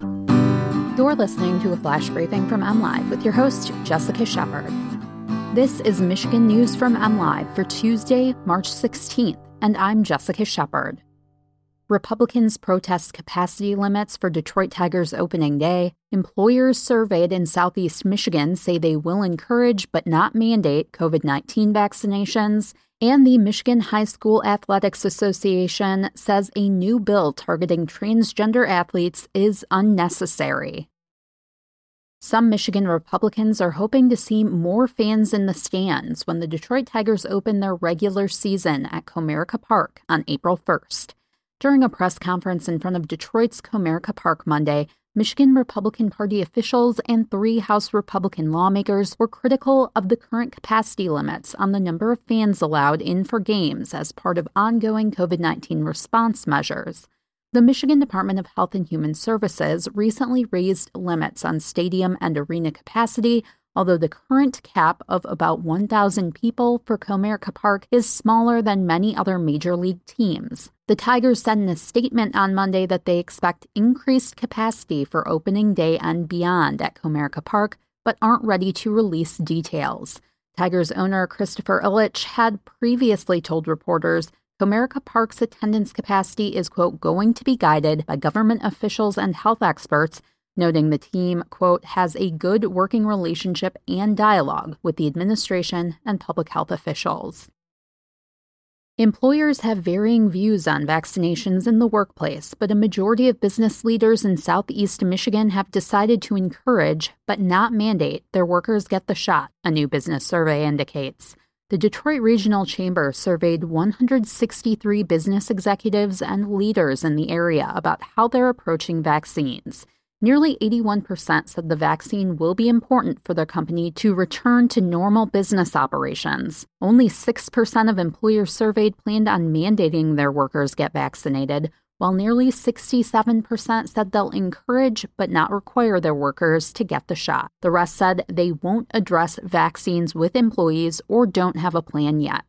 You're listening to a flash briefing from MLive with your host, Jessica Shepard. This is Michigan News from MLive for Tuesday, March 16th, and I'm Jessica Shepard. Republicans protest capacity limits for Detroit Tigers opening day. Employers surveyed in southeast Michigan say they will encourage but not mandate COVID 19 vaccinations. And the Michigan High School Athletics Association says a new bill targeting transgender athletes is unnecessary. Some Michigan Republicans are hoping to see more fans in the stands when the Detroit Tigers open their regular season at Comerica Park on April 1st. During a press conference in front of Detroit's Comerica Park Monday, Michigan Republican Party officials and three House Republican lawmakers were critical of the current capacity limits on the number of fans allowed in for games as part of ongoing COVID 19 response measures. The Michigan Department of Health and Human Services recently raised limits on stadium and arena capacity, although the current cap of about 1,000 people for Comerica Park is smaller than many other major league teams. The Tigers said in a statement on Monday that they expect increased capacity for opening day and beyond at Comerica Park, but aren't ready to release details. Tigers owner Christopher Ilitch had previously told reporters Comerica Park's attendance capacity is, quote, going to be guided by government officials and health experts, noting the team, quote, has a good working relationship and dialogue with the administration and public health officials. Employers have varying views on vaccinations in the workplace, but a majority of business leaders in southeast Michigan have decided to encourage, but not mandate, their workers get the shot, a new business survey indicates. The Detroit Regional Chamber surveyed 163 business executives and leaders in the area about how they're approaching vaccines. Nearly 81% said the vaccine will be important for their company to return to normal business operations. Only 6% of employers surveyed planned on mandating their workers get vaccinated, while nearly 67% said they'll encourage but not require their workers to get the shot. The rest said they won't address vaccines with employees or don't have a plan yet.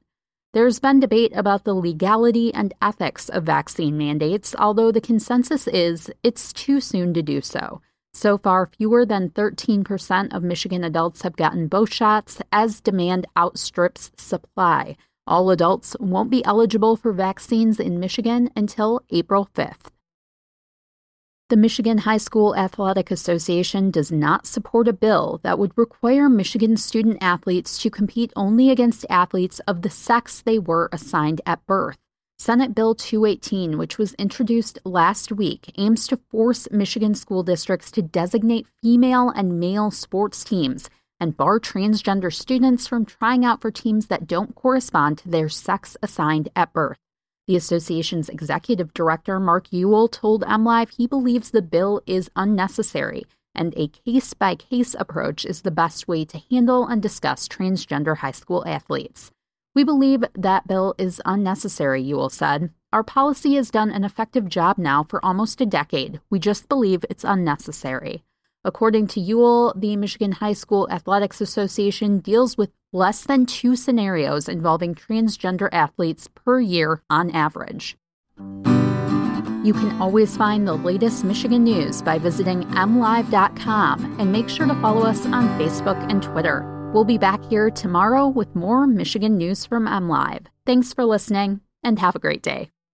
There's been debate about the legality and ethics of vaccine mandates, although the consensus is it's too soon to do so. So far, fewer than 13% of Michigan adults have gotten both shots as demand outstrips supply. All adults won't be eligible for vaccines in Michigan until April 5th. The Michigan High School Athletic Association does not support a bill that would require Michigan student athletes to compete only against athletes of the sex they were assigned at birth. Senate Bill 218, which was introduced last week, aims to force Michigan school districts to designate female and male sports teams and bar transgender students from trying out for teams that don't correspond to their sex assigned at birth. The association's executive director, Mark Uyl, told MLive he believes the bill is unnecessary and a case by case approach is the best way to handle and discuss transgender high school athletes. We believe that bill is unnecessary, Uyl said. Our policy has done an effective job now for almost a decade. We just believe it's unnecessary. According to Uyl, the Michigan High School Athletics Association deals with less than two scenarios involving transgender athletes per year on average. You can always find the latest Michigan news by visiting mlive.com and make sure to follow us on Facebook and Twitter. We'll be back here tomorrow with more Michigan news from MLive. Thanks for listening and have a great day.